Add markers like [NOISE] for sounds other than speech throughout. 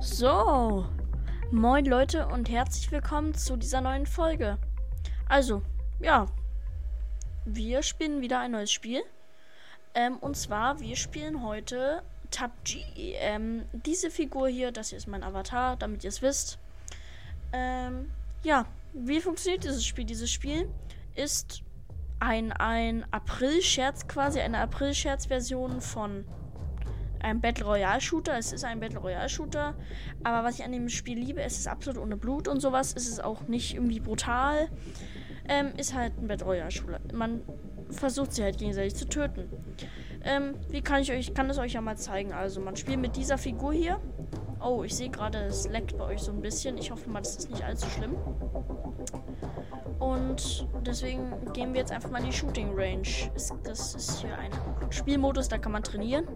So, moin Leute und herzlich willkommen zu dieser neuen Folge. Also, ja, wir spielen wieder ein neues Spiel. Ähm, und zwar, wir spielen heute TAPG. Ähm, diese Figur hier, das hier ist mein Avatar, damit ihr es wisst. Ähm, ja, wie funktioniert dieses Spiel? Dieses Spiel ist ein, ein April-Scherz quasi, eine April-Scherz-Version von einem Battle Royale Shooter. Es ist ein Battle Royale Shooter. Aber was ich an dem Spiel liebe, es ist absolut ohne Blut und sowas. Es ist auch nicht irgendwie brutal. Ähm, ist halt ein Battle Royale Shooter. Man versucht sie halt gegenseitig zu töten. Ähm, wie kann ich euch, kann es euch ja mal zeigen. Also man spielt mit dieser Figur hier. Oh, ich sehe gerade, es leckt bei euch so ein bisschen. Ich hoffe mal, das ist nicht allzu schlimm. Und deswegen gehen wir jetzt einfach mal in die Shooting Range. Das ist hier ein Spielmodus, da kann man trainieren.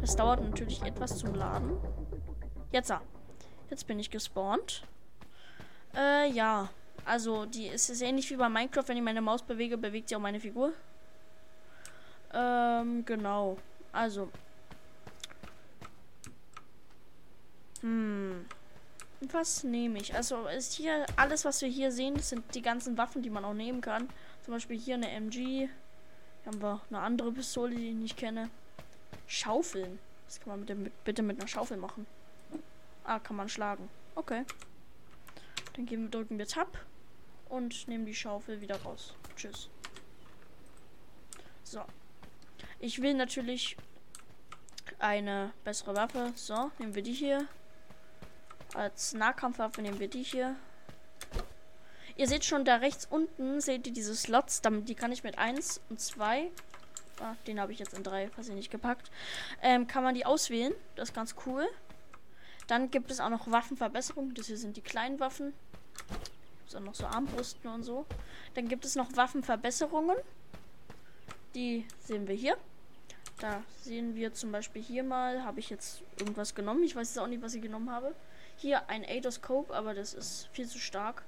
Das dauert natürlich etwas zum Laden. Jetzt, jetzt bin ich gespawnt. Äh, ja. Also, die ist es ähnlich wie bei Minecraft. Wenn ich meine Maus bewege, bewegt sie auch meine Figur. Ähm, genau. Also. Hm. Was nehme ich? Also ist hier alles, was wir hier sehen, sind die ganzen Waffen, die man auch nehmen kann. Zum Beispiel hier eine MG. Hier haben wir eine andere Pistole, die ich nicht kenne. Schaufeln. Das kann man mit dem, bitte mit einer Schaufel machen. Ah, kann man schlagen. Okay. Dann gehen drücken wir Tab und nehmen die Schaufel wieder raus. Tschüss. So. Ich will natürlich eine bessere Waffe. So, nehmen wir die hier. Als Nahkampfwaffe nehmen wir die hier. Ihr seht schon da rechts unten, seht ihr diese Slots, damit die kann ich mit 1 und 2 Ah, den habe ich jetzt in drei, was ich nicht gepackt. Ähm, kann man die auswählen. Das ist ganz cool. Dann gibt es auch noch Waffenverbesserungen. Das hier sind die kleinen Waffen. So noch so Armbrüsten und so. Dann gibt es noch Waffenverbesserungen. Die sehen wir hier. Da sehen wir zum Beispiel hier mal, habe ich jetzt irgendwas genommen. Ich weiß jetzt auch nicht, was ich genommen habe. Hier ein Adoscope, aber das ist viel zu stark.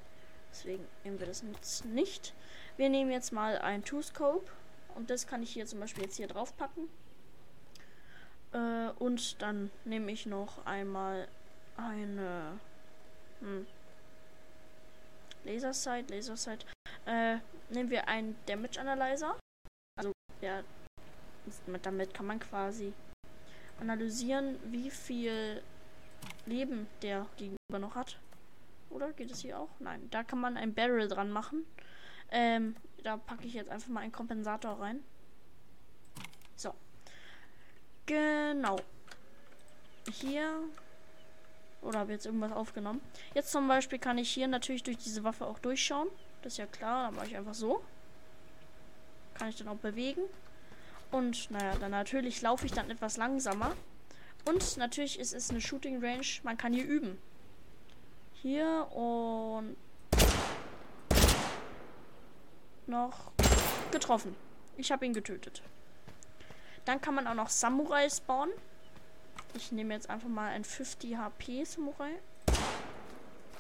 Deswegen nehmen wir das jetzt nicht. Wir nehmen jetzt mal ein Two-Scope. Und das kann ich hier zum Beispiel jetzt hier drauf packen. Äh, und dann nehme ich noch einmal eine hm, Lasersight, Lasersight. Äh, nehmen wir einen Damage Analyzer. Also, ja, damit kann man quasi analysieren, wie viel Leben der Gegenüber noch hat. Oder geht es hier auch? Nein, da kann man ein Barrel dran machen. Ähm, da packe ich jetzt einfach mal einen Kompensator rein. So. Genau. Hier. Oder habe jetzt irgendwas aufgenommen? Jetzt zum Beispiel kann ich hier natürlich durch diese Waffe auch durchschauen. Das ist ja klar. Dann mache ich einfach so. Kann ich dann auch bewegen. Und naja, dann natürlich laufe ich dann etwas langsamer. Und natürlich ist es eine Shooting Range. Man kann hier üben. Hier und noch getroffen. Ich habe ihn getötet. Dann kann man auch noch Samurai spawnen. Ich nehme jetzt einfach mal ein 50 HP Samurai.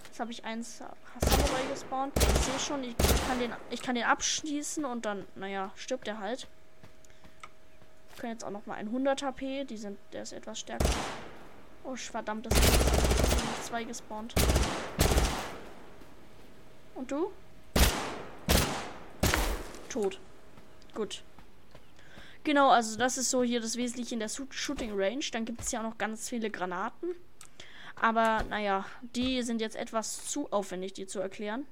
Jetzt habe ich eins Samurai gespawnt. Ich sehe schon, ich kann, den, ich kann den abschließen und dann, naja, stirbt er halt. Können jetzt auch noch mal ein 100 HP. Die sind, der ist etwas stärker. Oh, verdammt, das ist zwei gespawnt. Und du? tot. Gut. Genau, also das ist so hier das Wesentliche in der Shooting Range. Dann gibt es ja auch noch ganz viele Granaten. Aber naja, die sind jetzt etwas zu aufwendig, die zu erklären.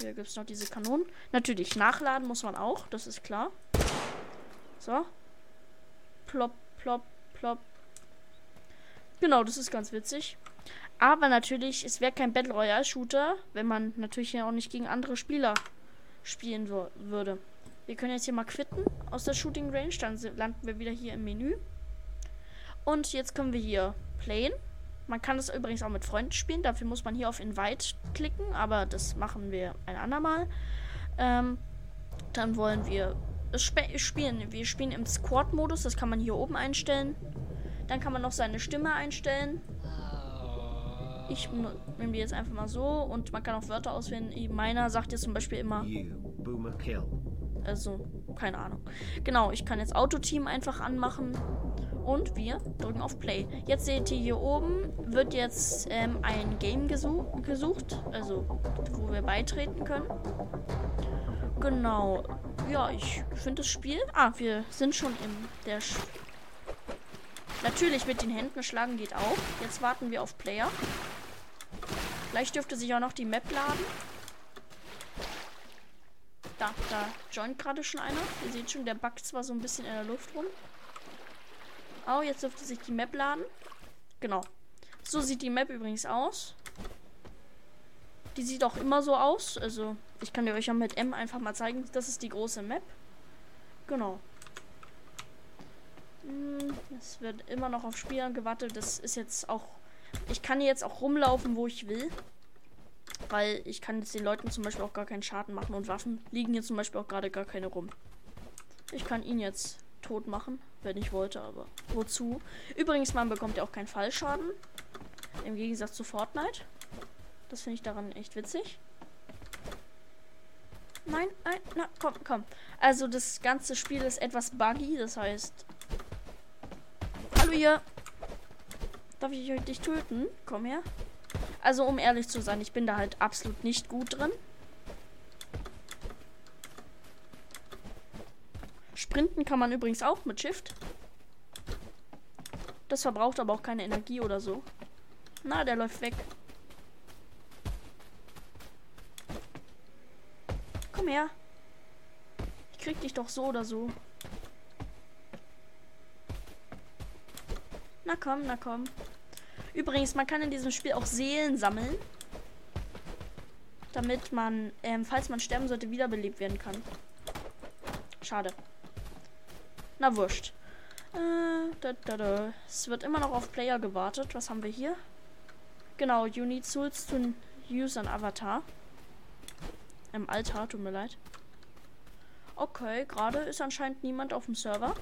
Hier gibt es noch diese Kanonen. Natürlich, nachladen muss man auch, das ist klar. So. Plopp, plopp, plopp. Genau, das ist ganz witzig. Aber natürlich, es wäre kein Battle Royale Shooter, wenn man natürlich ja auch nicht gegen andere Spieler spielen würde. Wir können jetzt hier mal quitten aus der Shooting Range. Dann landen wir wieder hier im Menü. Und jetzt können wir hier playen. Man kann das übrigens auch mit Freunden spielen. Dafür muss man hier auf Invite klicken. Aber das machen wir ein andermal. Ähm, dann wollen wir spielen. Wir spielen im Squad-Modus. Das kann man hier oben einstellen. Dann kann man noch seine Stimme einstellen. Ich nehme die jetzt einfach mal so und man kann auch Wörter auswählen. Meiner sagt jetzt zum Beispiel immer. Also, keine Ahnung. Genau, ich kann jetzt Autoteam einfach anmachen. Und wir drücken auf Play. Jetzt seht ihr hier oben, wird jetzt ähm, ein Game gesuch gesucht. Also, wo wir beitreten können. Genau. Ja, ich finde das Spiel. Ah, wir sind schon in der. Sch Natürlich mit den Händen schlagen geht auch. Jetzt warten wir auf Player. Gleich dürfte sich auch noch die Map laden. Da, da joint gerade schon einer. Ihr seht schon, der backt zwar so ein bisschen in der Luft rum. Oh, jetzt dürfte sich die Map laden. Genau. So sieht die Map übrigens aus. Die sieht auch immer so aus. Also, ich kann dir euch ja mit M einfach mal zeigen. Das ist die große Map. Genau. Hm, es wird immer noch auf Spielern gewartet. Das ist jetzt auch ich kann jetzt auch rumlaufen, wo ich will. Weil ich kann jetzt den Leuten zum Beispiel auch gar keinen Schaden machen. Und Waffen liegen hier zum Beispiel auch gerade gar keine rum. Ich kann ihn jetzt tot machen, wenn ich wollte, aber wozu? Übrigens, man bekommt ja auch keinen Fallschaden. Im Gegensatz zu Fortnite. Das finde ich daran echt witzig. Nein, nein, na, komm, komm. Also das ganze Spiel ist etwas buggy, das heißt... Hallo ihr! Darf ich euch dich töten? Komm her. Also, um ehrlich zu sein, ich bin da halt absolut nicht gut drin. Sprinten kann man übrigens auch mit Shift. Das verbraucht aber auch keine Energie oder so. Na, der läuft weg. Komm her. Ich krieg dich doch so oder so. Na komm, na komm. Übrigens, man kann in diesem Spiel auch Seelen sammeln. Damit man, ähm, falls man sterben sollte, wiederbelebt werden kann. Schade. Na wurscht. Äh, da, da, da. Es wird immer noch auf Player gewartet. Was haben wir hier? Genau, you need souls to use an Avatar. Im Altar, tut mir leid. Okay, gerade ist anscheinend niemand auf dem Server.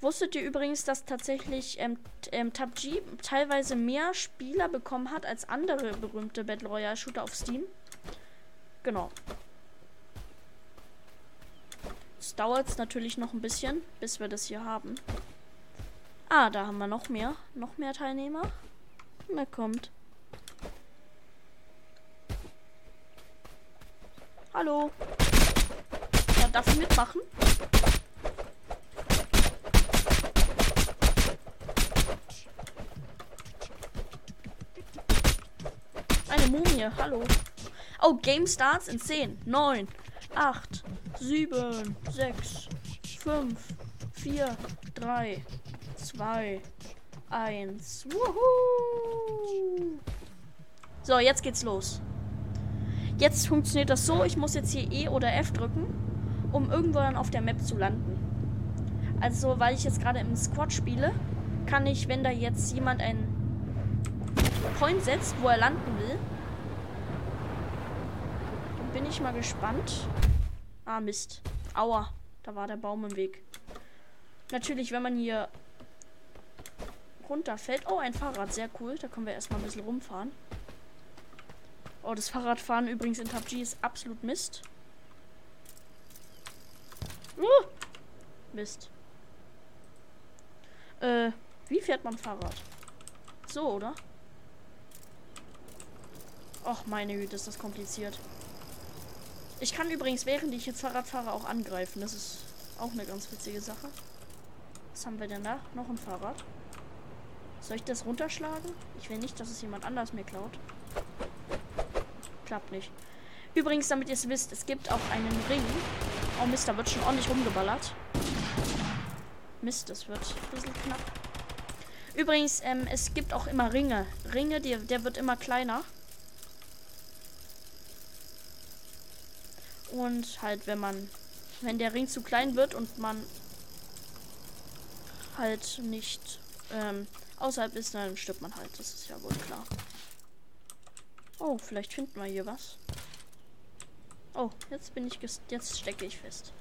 Wusstet ihr übrigens, dass tatsächlich ähm, ähm, PUBG teilweise mehr Spieler bekommen hat als andere berühmte Battle Royale Shooter auf Steam? Genau. Es dauert natürlich noch ein bisschen, bis wir das hier haben. Ah, da haben wir noch mehr. Noch mehr Teilnehmer. Na kommt. Hallo. Ja, darf ich mitmachen? Mumie. Hallo. Oh, Game starts in 10, 9, 8, 7, 6, 5, 4, 3, 2, 1. Wuhu! So, jetzt geht's los. Jetzt funktioniert das so, ich muss jetzt hier E oder F drücken, um irgendwo dann auf der Map zu landen. Also, weil ich jetzt gerade im Squad spiele, kann ich, wenn da jetzt jemand einen Point setzt, wo er landen will, bin ich mal gespannt. Ah, Mist. Aua. Da war der Baum im Weg. Natürlich, wenn man hier runterfällt. Oh, ein Fahrrad. Sehr cool. Da können wir erstmal ein bisschen rumfahren. Oh, das Fahrradfahren übrigens in PUBG ist absolut Mist. Uh, Mist. Äh, wie fährt man Fahrrad? So, oder? Och, meine Güte, ist das kompliziert. Ich kann übrigens, während ich jetzt Fahrrad fahre, auch angreifen. Das ist auch eine ganz witzige Sache. Was haben wir denn da? Noch ein Fahrrad. Soll ich das runterschlagen? Ich will nicht, dass es jemand anders mir klaut. Klappt nicht. Übrigens, damit ihr es wisst, es gibt auch einen Ring. Oh Mist, da wird schon ordentlich rumgeballert. Mist, das wird ein bisschen knapp. Übrigens, ähm, es gibt auch immer Ringe. Ringe, die, der wird immer kleiner. Und halt, wenn man, wenn der Ring zu klein wird und man halt nicht ähm, außerhalb ist, dann stirbt man halt. Das ist ja wohl klar. Oh, vielleicht finden wir hier was. Oh, jetzt bin ich jetzt stecke ich fest.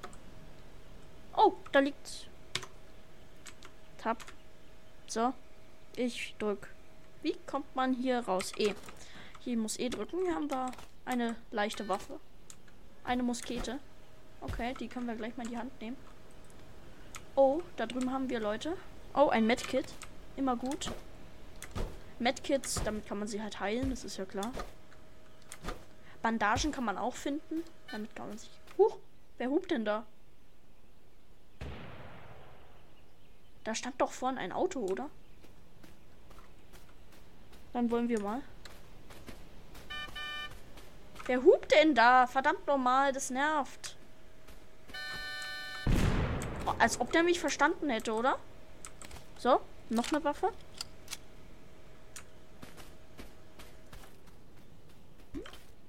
Oh, da liegt Tab. So. Ich drück. Wie kommt man hier raus? E. Hier muss E drücken. Hier haben wir eine leichte Waffe. Eine Muskete. Okay, die können wir gleich mal in die Hand nehmen. Oh, da drüben haben wir Leute. Oh, ein Medkit. Immer gut. Medkits, damit kann man sie halt heilen, das ist ja klar. Bandagen kann man auch finden. Damit kann man sich. Huch, wer hupt denn da? Da stand doch vorne ein Auto, oder? Dann wollen wir mal. Wer hupt denn da? Verdammt normal, das nervt. Oh, als ob der mich verstanden hätte, oder? So, noch eine Waffe.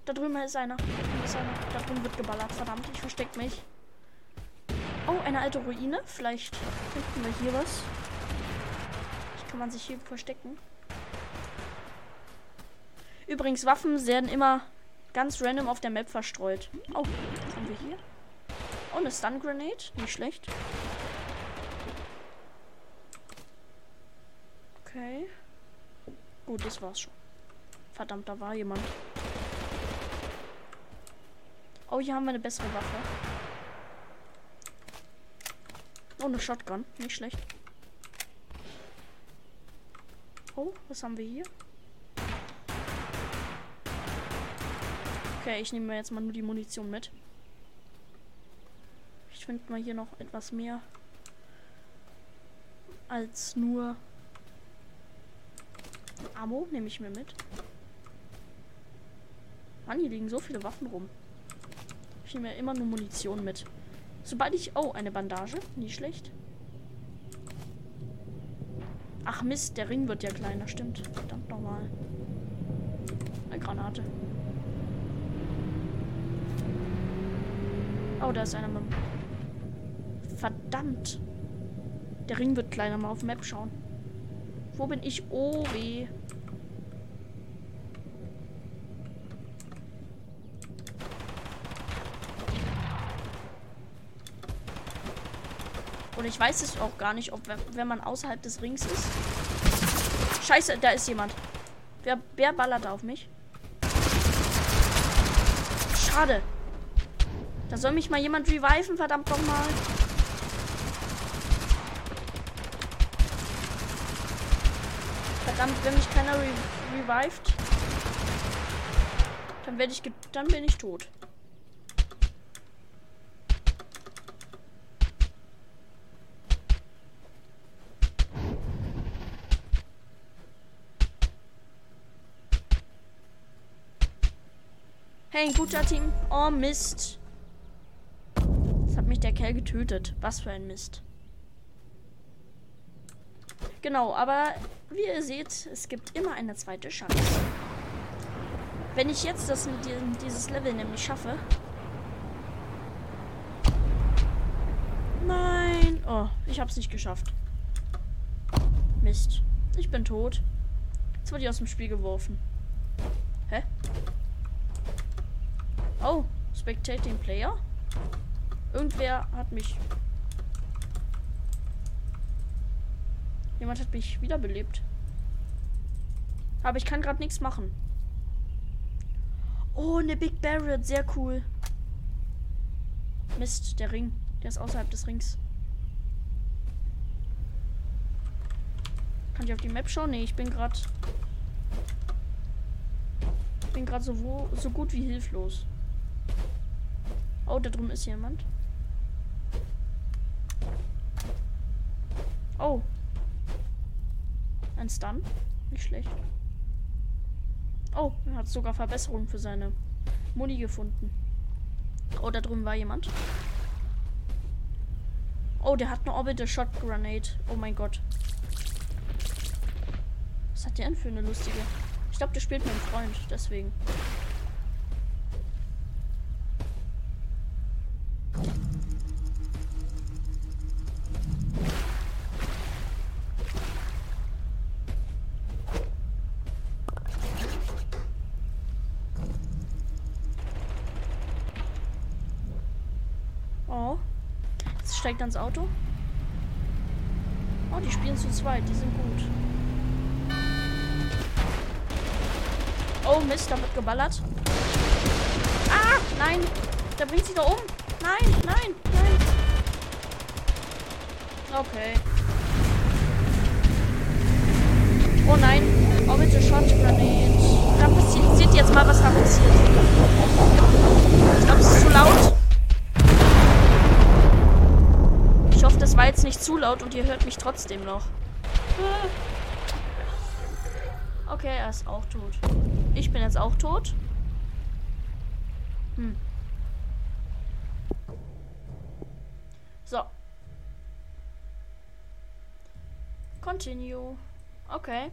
Da drüben ist einer. Da drüben ist einer. Da drüben wird geballert. Verdammt, ich versteck mich. Oh, eine alte Ruine. Vielleicht finden wir hier was. Vielleicht kann man sich hier verstecken. Übrigens, Waffen werden immer ganz random auf der Map verstreut. Oh, was haben wir hier? Oh, eine Stun Grenade. Nicht schlecht. Okay. Gut, das war's schon. Verdammt, da war jemand. Oh, hier haben wir eine bessere Waffe. Oh, eine Shotgun. Nicht schlecht. Oh, was haben wir hier? Okay, ich nehme mir jetzt mal nur die Munition mit. Ich finde mal hier noch etwas mehr als nur Ammo. Nehme ich mir mit. Mann, hier liegen so viele Waffen rum. Ich nehme immer nur Munition mit. Sobald ich... Oh, eine Bandage. Nicht schlecht. Ach Mist, der Ring wird ja kleiner. Stimmt. Verdammt nochmal. Eine Granate. Oh, da ist einer mit... Verdammt. Der Ring wird kleiner. Mal auf Map schauen. Wo bin ich? Oh, weh. Und ich weiß es auch gar nicht, ob wenn man außerhalb des Rings ist. Scheiße, da ist jemand. Wer, wer ballert auf mich? Schade. Da soll mich mal jemand reviven, verdammt nochmal. Verdammt, wenn mich keiner re revived, dann werde ich dann bin ich tot. Hey, ein guter Team. Oh, Mist. Jetzt hat mich der Kerl getötet. Was für ein Mist. Genau, aber wie ihr seht, es gibt immer eine zweite Chance. Wenn ich jetzt das, dieses Level nämlich schaffe. Nein. Oh, ich hab's nicht geschafft. Mist. Ich bin tot. Jetzt wurde ich aus dem Spiel geworfen. Hä? Oh, Spectating Player. Irgendwer hat mich. Jemand hat mich wiederbelebt. Aber ich kann gerade nichts machen. Oh, eine Big Barrett. Sehr cool. Mist, der Ring. Der ist außerhalb des Rings. Kann ich auf die Map schauen? Nee, ich bin gerade. Ich bin gerade so, so gut wie hilflos. Oh, da drüben ist jemand. Oh. Ein Stun. Nicht schlecht. Oh, er hat sogar Verbesserungen für seine Muni gefunden. Oh, da drüben war jemand. Oh, der hat eine Orbital Shot Grenade. Oh mein Gott. Was hat der denn für eine lustige? Ich glaube, der spielt mit einem Freund, deswegen. Steigt ans Auto. Oh, die spielen zu zweit. Die sind gut. Oh Mist, da wird geballert. Ah, nein. Der bringt sie da um. Nein, nein, nein. Okay. Zu laut und ihr hört mich trotzdem noch. Okay, er ist auch tot. Ich bin jetzt auch tot. Hm. So. Continue. Okay.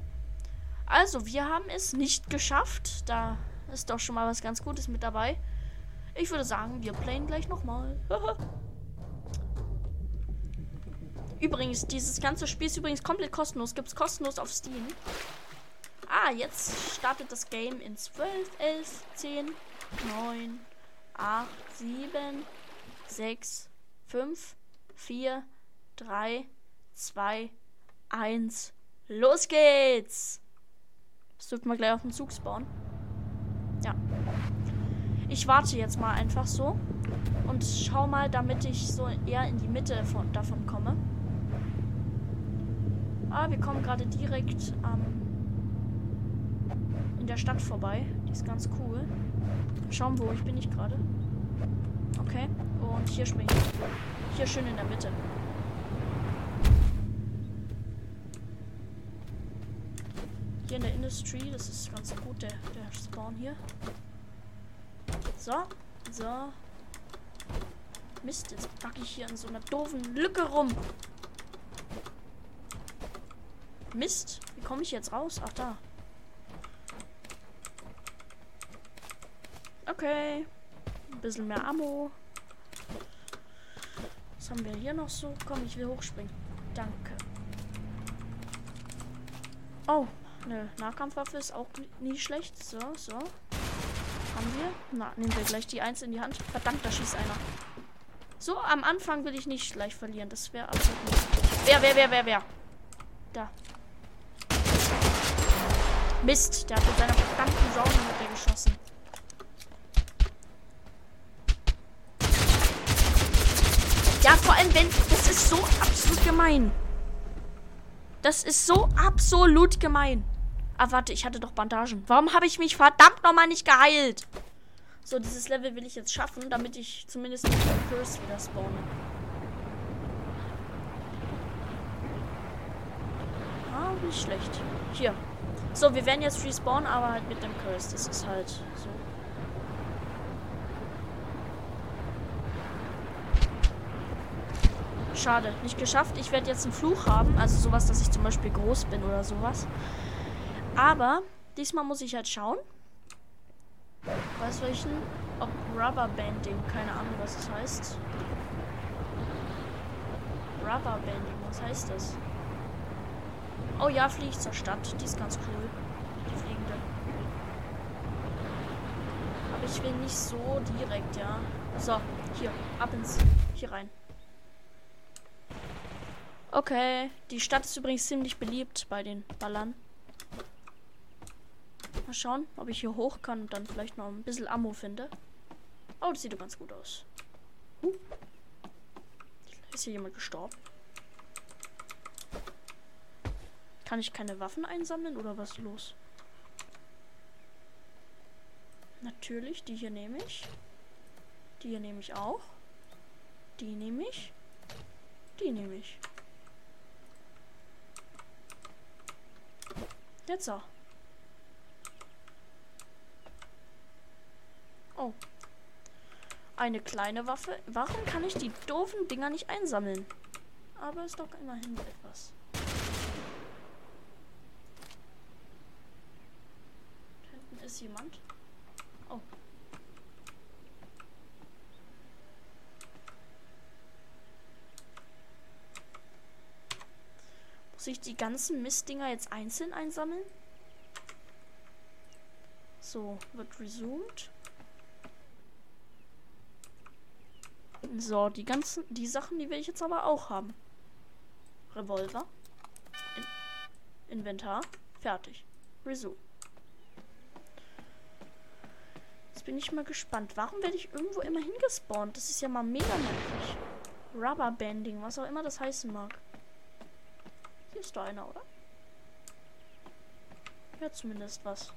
Also, wir haben es nicht geschafft. Da ist doch schon mal was ganz Gutes mit dabei. Ich würde sagen, wir playen gleich nochmal. [LAUGHS] übrigens, dieses ganze Spiel ist übrigens komplett kostenlos. Gibt es kostenlos auf Steam. Ah, jetzt startet das Game in 12, 11, 10, 9, 8, 7, 6, 5, 4, 3, 2, 1. Los geht's! Das dürfen wir gleich auf den Zug spawnen. Ja. Ich warte jetzt mal einfach so. Und schau mal, damit ich so eher in die Mitte von, davon komme. Ah, wir kommen gerade direkt ähm, in der Stadt vorbei. Die ist ganz cool. Schauen, wo ich bin ich gerade. Okay. Und hier springe ich. Hier schön in der Mitte. Hier in der Industry, das ist ganz gut, der, der Spawn hier. So, so. Mist, jetzt packe ich hier in so einer doofen Lücke rum. Mist, wie komme ich jetzt raus? Ach, da. Okay. Ein bisschen mehr Ammo. Was haben wir hier noch so? Komm, ich will hochspringen. Danke. Oh, eine Nahkampfwaffe ist auch nie schlecht. So, so. Haben wir? Na, nehmen wir gleich die Eins in die Hand. Verdammt, da schießt einer. So, am Anfang will ich nicht gleich verlieren. Das wäre absolut nicht. Wer, wer, wer, wer, wer? Da. Mist, der hat mit seiner verdammten Saune mit der geschossen. Ja, vor allem, wenn. Das ist so absolut gemein. Das ist so absolut gemein. Ah, warte, ich hatte doch Bandagen. Warum habe ich mich verdammt nochmal nicht geheilt? So, dieses Level will ich jetzt schaffen, damit ich zumindest mit dem Curse wieder spawne. Ah, nicht schlecht. Hier. So, wir werden jetzt respawnen, aber halt mit dem Curse. Das ist halt so. Schade, nicht geschafft. Ich werde jetzt einen Fluch haben. Also sowas, dass ich zum Beispiel groß bin oder sowas. Aber diesmal muss ich halt schauen. Weiß welchen? Ob Rubberbanding. Keine Ahnung, was das heißt. Rubberbanding, was heißt das? Oh ja, fliegt zur Stadt. Die ist ganz cool. Die fliegende. Aber ich will nicht so direkt, ja. So, hier, ab ins. Hier rein. Okay, die Stadt ist übrigens ziemlich beliebt bei den Ballern. Mal schauen, ob ich hier hoch kann und dann vielleicht noch ein bisschen Ammo finde. Oh, das sieht doch ganz gut aus. Uh. Ist hier jemand gestorben? Kann ich keine Waffen einsammeln oder was los? Natürlich, die hier nehme ich. Die hier nehme ich auch. Die nehme ich. Die nehme ich. Jetzt auch. Oh. Eine kleine Waffe. Warum kann ich die doofen Dinger nicht einsammeln? Aber ist doch immerhin etwas. Hinten ist jemand. Oh. Muss ich die ganzen Mistdinger jetzt einzeln einsammeln? So, wird resumed. So, die ganzen, die Sachen, die will ich jetzt aber auch haben. Revolver. Inventar. Fertig. Resume. Bin ich mal gespannt. Warum werde ich irgendwo immer hingespawnt? Das ist ja mal mega nervig. Rubberbanding, was auch immer das heißen mag. Hier ist doch einer, oder? Ja, zumindest was.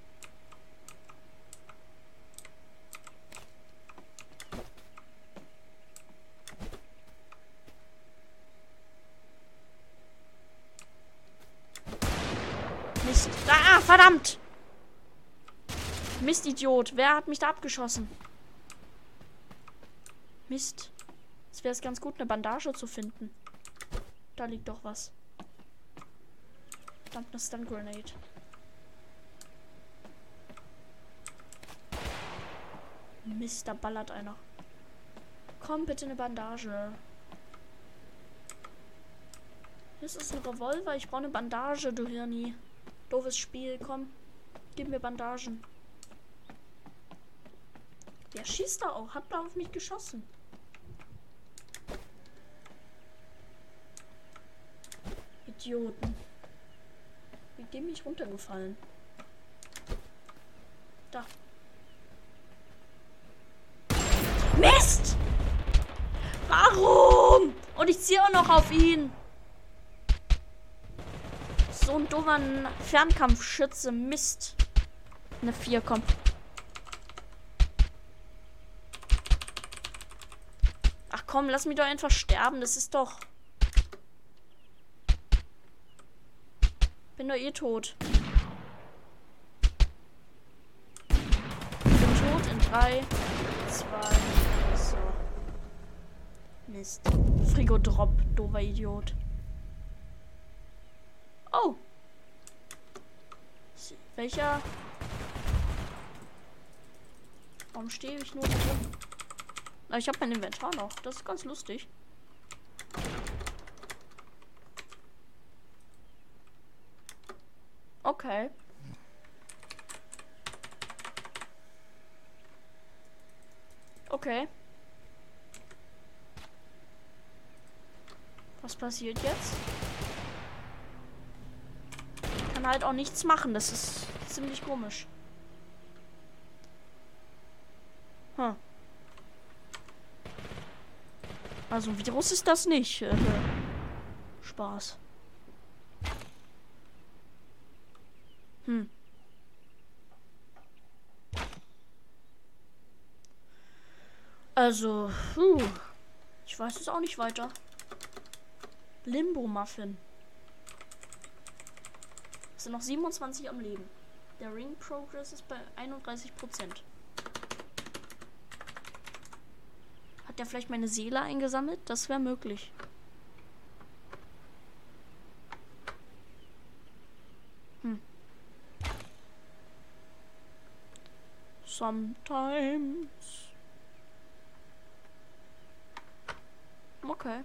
Mist. Ah, verdammt! Mist, Idiot. Wer hat mich da abgeschossen? Mist. Es wäre es ganz gut, eine Bandage zu finden. Da liegt doch was. Verdammt, eine Stun Grenade. Mist, da ballert einer. Komm, bitte eine Bandage. Das ist ein Revolver. Ich brauche eine Bandage, du Hirni. Doofes Spiel. Komm, gib mir Bandagen. Der schießt da auch. Hat da auf mich geschossen. Idioten. Wie dem mich runtergefallen. Da. Mist! Warum? Und ich ziehe auch noch auf ihn. So ein dummer Fernkampfschütze. Mist. Eine 4 kommt. Ach komm, lass mich doch einfach sterben. Das ist doch. Bin doch eh tot. Bin tot in 3, 2, Mist. Frigo-Drop, dober Idiot. Oh. Welcher? Warum stehe ich nur hier? Na, ich habe mein Inventar noch. Das ist ganz lustig. Okay. Okay. Was passiert jetzt? Ich kann halt auch nichts machen. Das ist ziemlich komisch. Hm. Also Virus ist das nicht. Äh, Spaß. Hm. Also, puh. ich weiß es auch nicht weiter. Limbo-Muffin. Es sind noch 27 am Leben. Der Ring Progress ist bei 31 Prozent. Der vielleicht meine Seele eingesammelt? Das wäre möglich. Hm. Sometimes. Okay.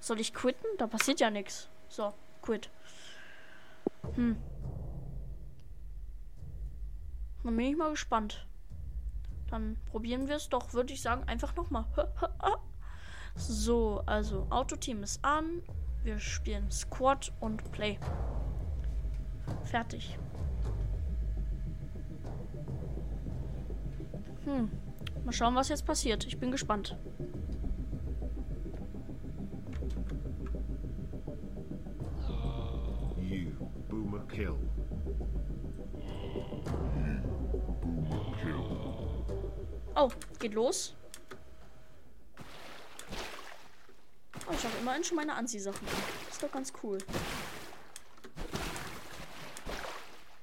Soll ich quitten? Da passiert ja nichts. So, quit. Hm. Dann bin ich mal gespannt. Dann probieren wir es doch, würde ich sagen, einfach nochmal. [LAUGHS] so, also Autoteam ist an. Wir spielen Squad und Play. Fertig. Hm. Mal schauen, was jetzt passiert. Ich bin gespannt. kill. Oh, geht los. Oh, ich habe immerhin schon meine Anziehsachen an. Ist doch ganz cool.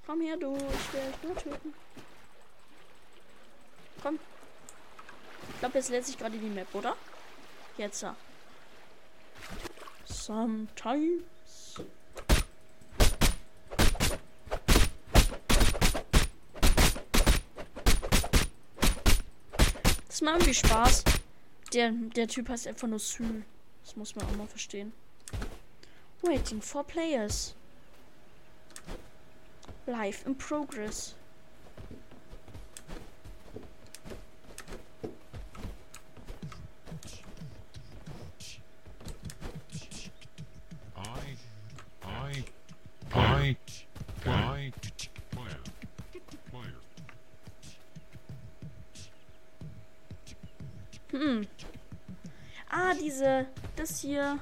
Komm her, du. Ich will dich nur töten. Komm. Ich glaube, jetzt lädt sich gerade die Map, oder? Jetzt. Sometimes. Das macht irgendwie Spaß. Der, der Typ heißt einfach nur Sü. Das muss man auch mal verstehen. Waiting for players. Live in progress. Hier.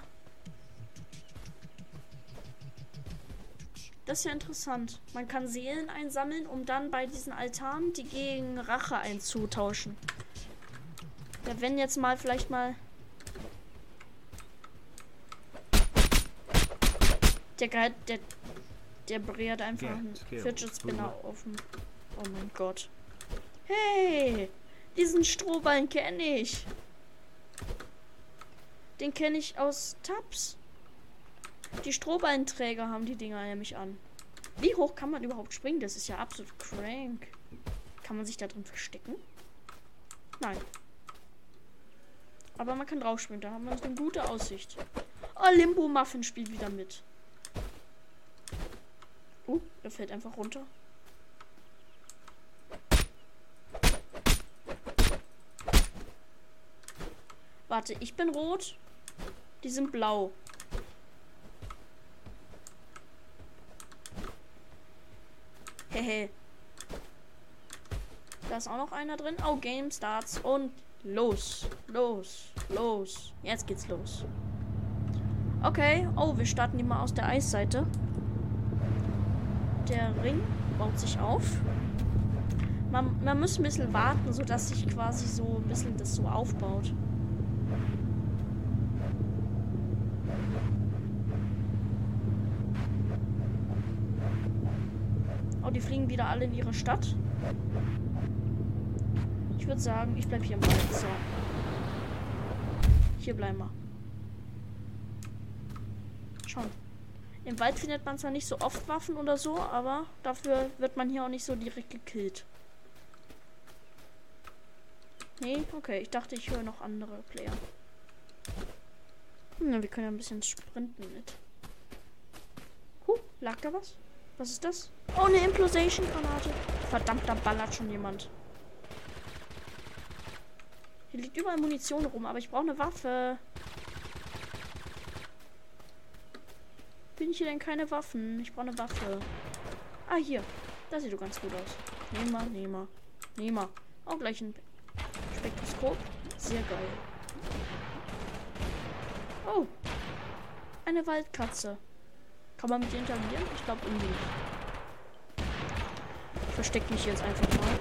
Das ist ja interessant. Man kann Seelen einsammeln, um dann bei diesen Altaren die gegen Rache einzutauschen. Ja, wenn jetzt mal vielleicht mal. Der Geil, der. Der brät einfach einen Fidget Spinner dem. Oh mein Gott. Hey! Diesen Strohballen kenne ich. Den kenne ich aus Tabs. Die Strohballenträger haben die Dinger nämlich an. Wie hoch kann man überhaupt springen? Das ist ja absolut crank. Kann man sich da drin verstecken? Nein. Aber man kann draufspringen. Da haben wir eine gute Aussicht. Oh, Limbo Muffin spielt wieder mit. Oh, er fällt einfach runter. Warte, ich bin rot. Die sind blau. Hehe. da ist auch noch einer drin. Oh, Game Starts. Und los. Los. Los. Jetzt geht's los. Okay. Oh, wir starten die mal aus der Eisseite. Der Ring baut sich auf. Man, man muss ein bisschen warten, sodass sich quasi so ein bisschen das so aufbaut. Die fliegen wieder alle in ihre Stadt. Ich würde sagen, ich bleibe hier im Wald. So. Hier bleiben wir. Schon. Im Wald findet man zwar nicht so oft Waffen oder so, aber dafür wird man hier auch nicht so direkt gekillt. Nee, okay. Ich dachte, ich höre noch andere Player. Hm, wir können ja ein bisschen sprinten mit. Huh, lag da was? Was ist das? Oh, eine Implosion-Granate. Verdammt, da ballert schon jemand. Hier liegt überall Munition rum, aber ich brauche eine Waffe. Bin ich hier denn keine Waffen? Ich brauche eine Waffe. Ah, hier. Das sieht doch ganz gut aus. Nehmen wir, nehmen wir. Nehmen wir. Auch gleich ein Spektroskop. Sehr geil. Oh. Eine Waldkatze. Kann man mit ihr interagieren? Ich glaube irgendwie nicht. Ich verstecke mich jetzt einfach mal.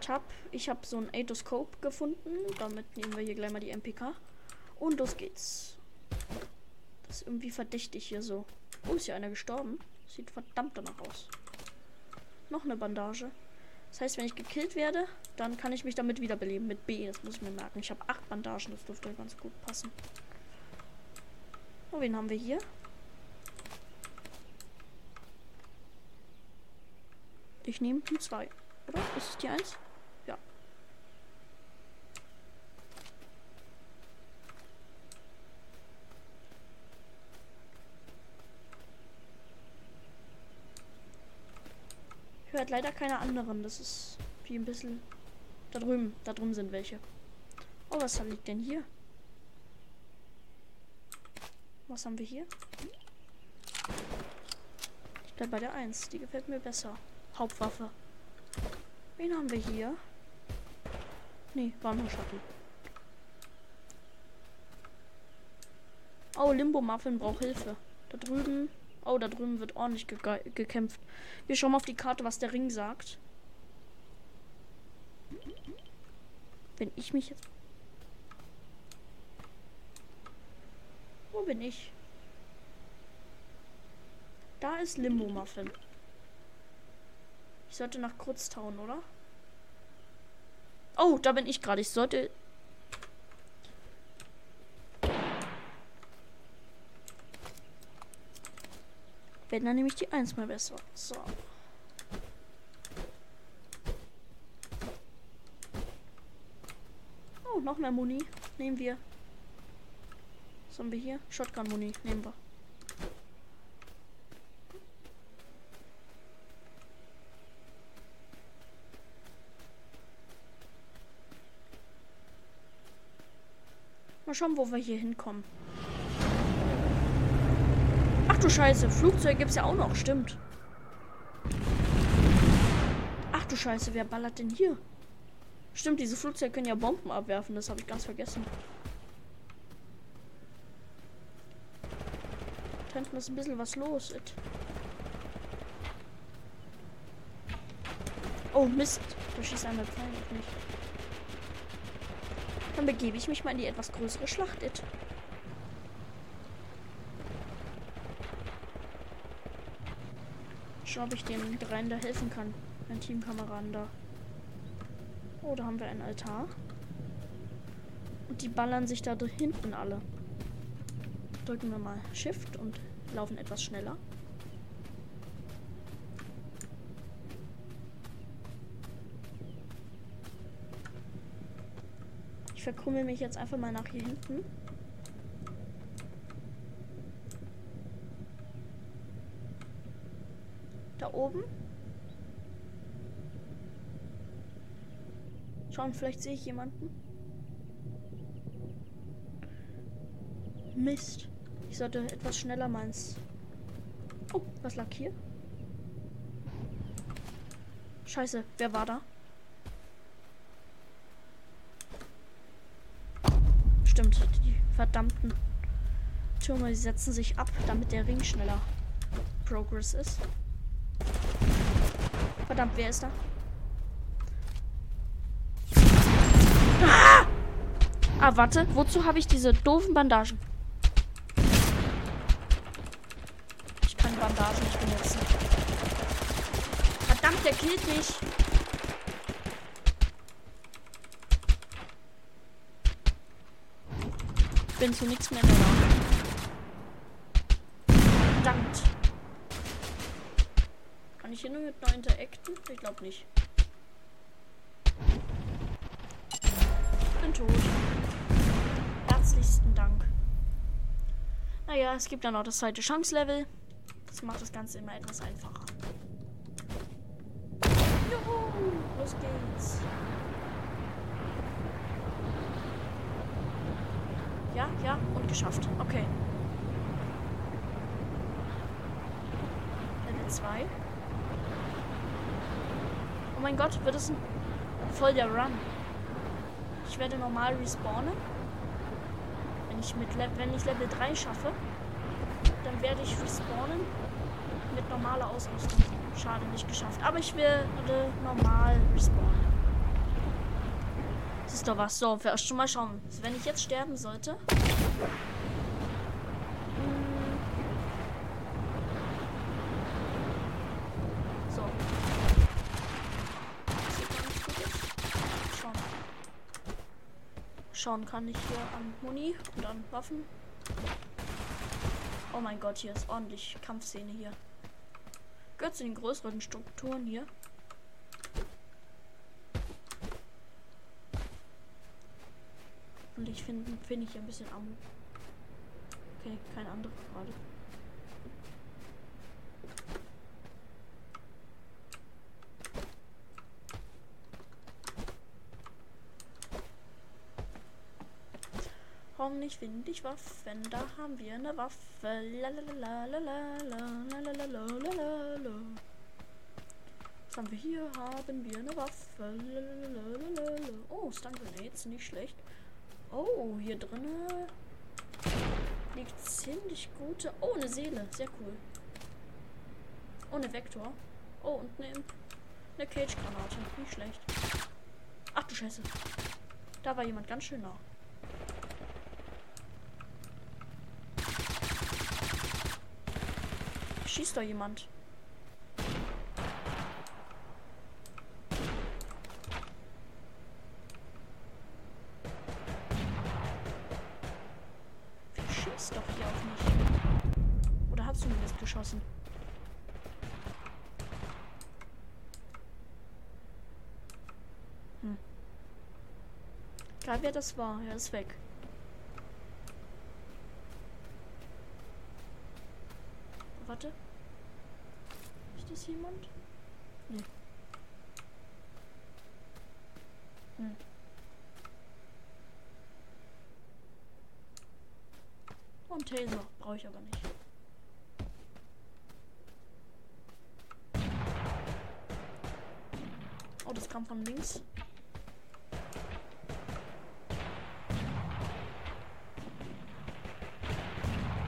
Tab. Ich habe so ein Atoscope gefunden. Damit nehmen wir hier gleich mal die MPK. Und los geht's. Das ist irgendwie verdächtig hier so. Oh, ist ja einer gestorben. Sieht verdammt danach aus. Noch eine Bandage. Das heißt, wenn ich gekillt werde, dann kann ich mich damit wiederbeleben. Mit B, das muss ich mir merken. Ich habe acht Bandagen, das dürfte ganz gut passen. Oh, wen haben wir hier? Ich nehme die zwei. Oder? Ist es die eins? Hört leider keine anderen. Das ist wie ein bisschen. Da drüben. Da drüben sind welche. Oh, was liegt denn hier? Was haben wir hier? Ich bleib bei der 1. Die gefällt mir besser. Hauptwaffe. Wen haben wir hier? Nee, war nur Schatten. Oh, Limbo Muffin braucht Hilfe. Da drüben Oh, da drüben wird ordentlich ge gekämpft. Wir schauen mal auf die Karte, was der Ring sagt. Wenn ich mich jetzt... Wo bin ich? Da ist Limbo Muffin. Ich sollte nach Kurztown, oder? Oh, da bin ich gerade. Ich sollte Wenn dann nämlich die 1 mal besser. So. Oh, noch mehr Muni. Nehmen wir. Was haben wir hier? Shotgun-Muni. Nehmen wir. Mal schauen, wo wir hier hinkommen du Scheiße, Flugzeug gibt es ja auch noch, stimmt. du Scheiße, wer ballert denn hier? Stimmt, diese Flugzeuge können ja Bomben abwerfen, das habe ich ganz vergessen. Da hinten ist ein bisschen was los. It. Oh Mist, da schießt einmal Pfeil auf mich. Dann begebe ich mich mal in die etwas größere Schlacht. It. Schau, ob ich dem dreien da helfen kann. Mein Teamkameraden da. Oh, da haben wir einen Altar. Und die ballern sich da hinten alle. Drücken wir mal Shift und laufen etwas schneller. Ich verkrümmel mich jetzt einfach mal nach hier hinten. Oben. Schauen, vielleicht sehe ich jemanden. Mist. Ich sollte etwas schneller meins. Oh, was lag hier? Scheiße, wer war da? Stimmt, die verdammten Türme setzen sich ab, damit der Ring schneller Progress ist. Verdammt, wer ist da? Ah! ah, warte. Wozu habe ich diese doofen Bandagen? Ich kann Bandagen nicht benutzen. Verdammt, der killt mich. Bin zu nichts mehr in der Lage. Verdammt. Ich hier nur mit neu interacten? Ich glaube nicht. Bin tot. Herzlichsten Dank. Naja, es gibt ja noch das zweite Chance-Level. Das macht das Ganze immer etwas einfacher. Juhu, los geht's. Ja, ja, und geschafft. Okay. Level 2. Oh mein Gott, wird es ein voll der Run. Ich werde normal respawnen. Wenn ich mit Le wenn ich Level 3 schaffe, dann werde ich respawnen mit normaler Ausrüstung. Schade, nicht geschafft. Aber ich werde normal respawnen. Das ist doch was. So, wir schon mal schauen. Wenn ich jetzt sterben sollte. Schauen kann ich hier an Muni und an Waffen. Oh mein Gott, hier ist ordentlich Kampfszene hier. Gehört zu den größeren Strukturen hier. Und ich finde find ich ein bisschen Ammo. Okay, kein anderer gerade. Warum nicht finde ich Waffen? Da haben wir eine Waffe. Was haben wir hier? Haben wir eine Waffe. Oh, Stun Grenades, nicht schlecht. Oh, hier drinnen liegt ziemlich gute. Oh, eine Seele, sehr cool. Oh, eine Vektor. Oh, und eine, eine Cage-Granate, nicht schlecht. Ach du Scheiße. Da war jemand ganz schön nah. Schießt da jemand. Wer schießt doch hier auf mich? Oder hast du mir das geschossen? Hm. Egal wer das war, er ist weg. Warte das jemand? Nee. Hm. Und Taser brauche ich aber nicht. Oh, das kam von links.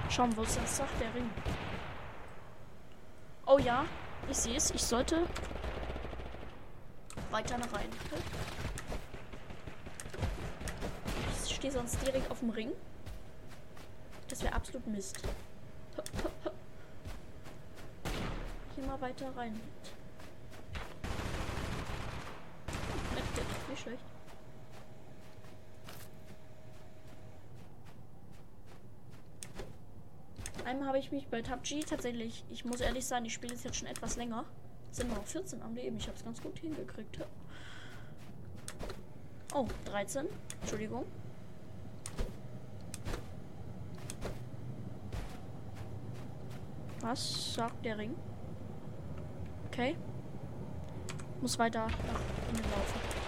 Schauen wir uns das sagt der Ring. Oh ja, ich sehe es. Ich sollte weiter nach rein. Ich stehe sonst direkt auf dem Ring. Das wäre absolut Mist. Hier mal weiter rein. Nicht schlecht. Einmal habe ich mich bei PUBG tatsächlich, ich muss ehrlich sein, ich spiele es jetzt schon etwas länger. Sind noch 14 am Leben. Ich habe es ganz gut hingekriegt. Oh, 13. Entschuldigung. Was sagt der Ring? Okay. Muss weiter nach innen laufen.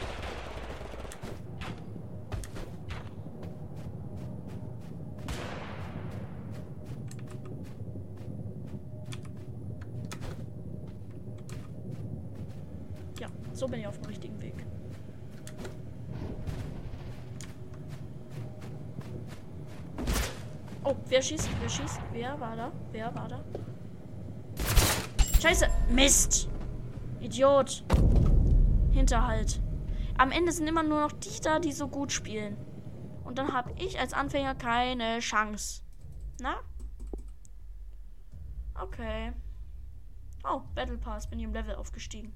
Schießt? Wer schießt? Wer war da? Wer war da? Scheiße! Mist! Idiot! Hinterhalt. Am Ende sind immer nur noch die da, die so gut spielen. Und dann habe ich als Anfänger keine Chance. Na? Okay. Oh, Battle Pass. Bin ich im Level aufgestiegen.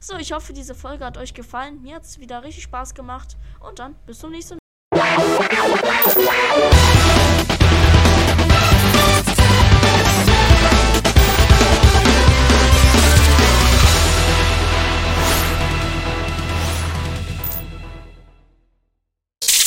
So, ich hoffe, diese Folge hat euch gefallen. Mir hat es wieder richtig Spaß gemacht. Und dann bis zum nächsten Mal.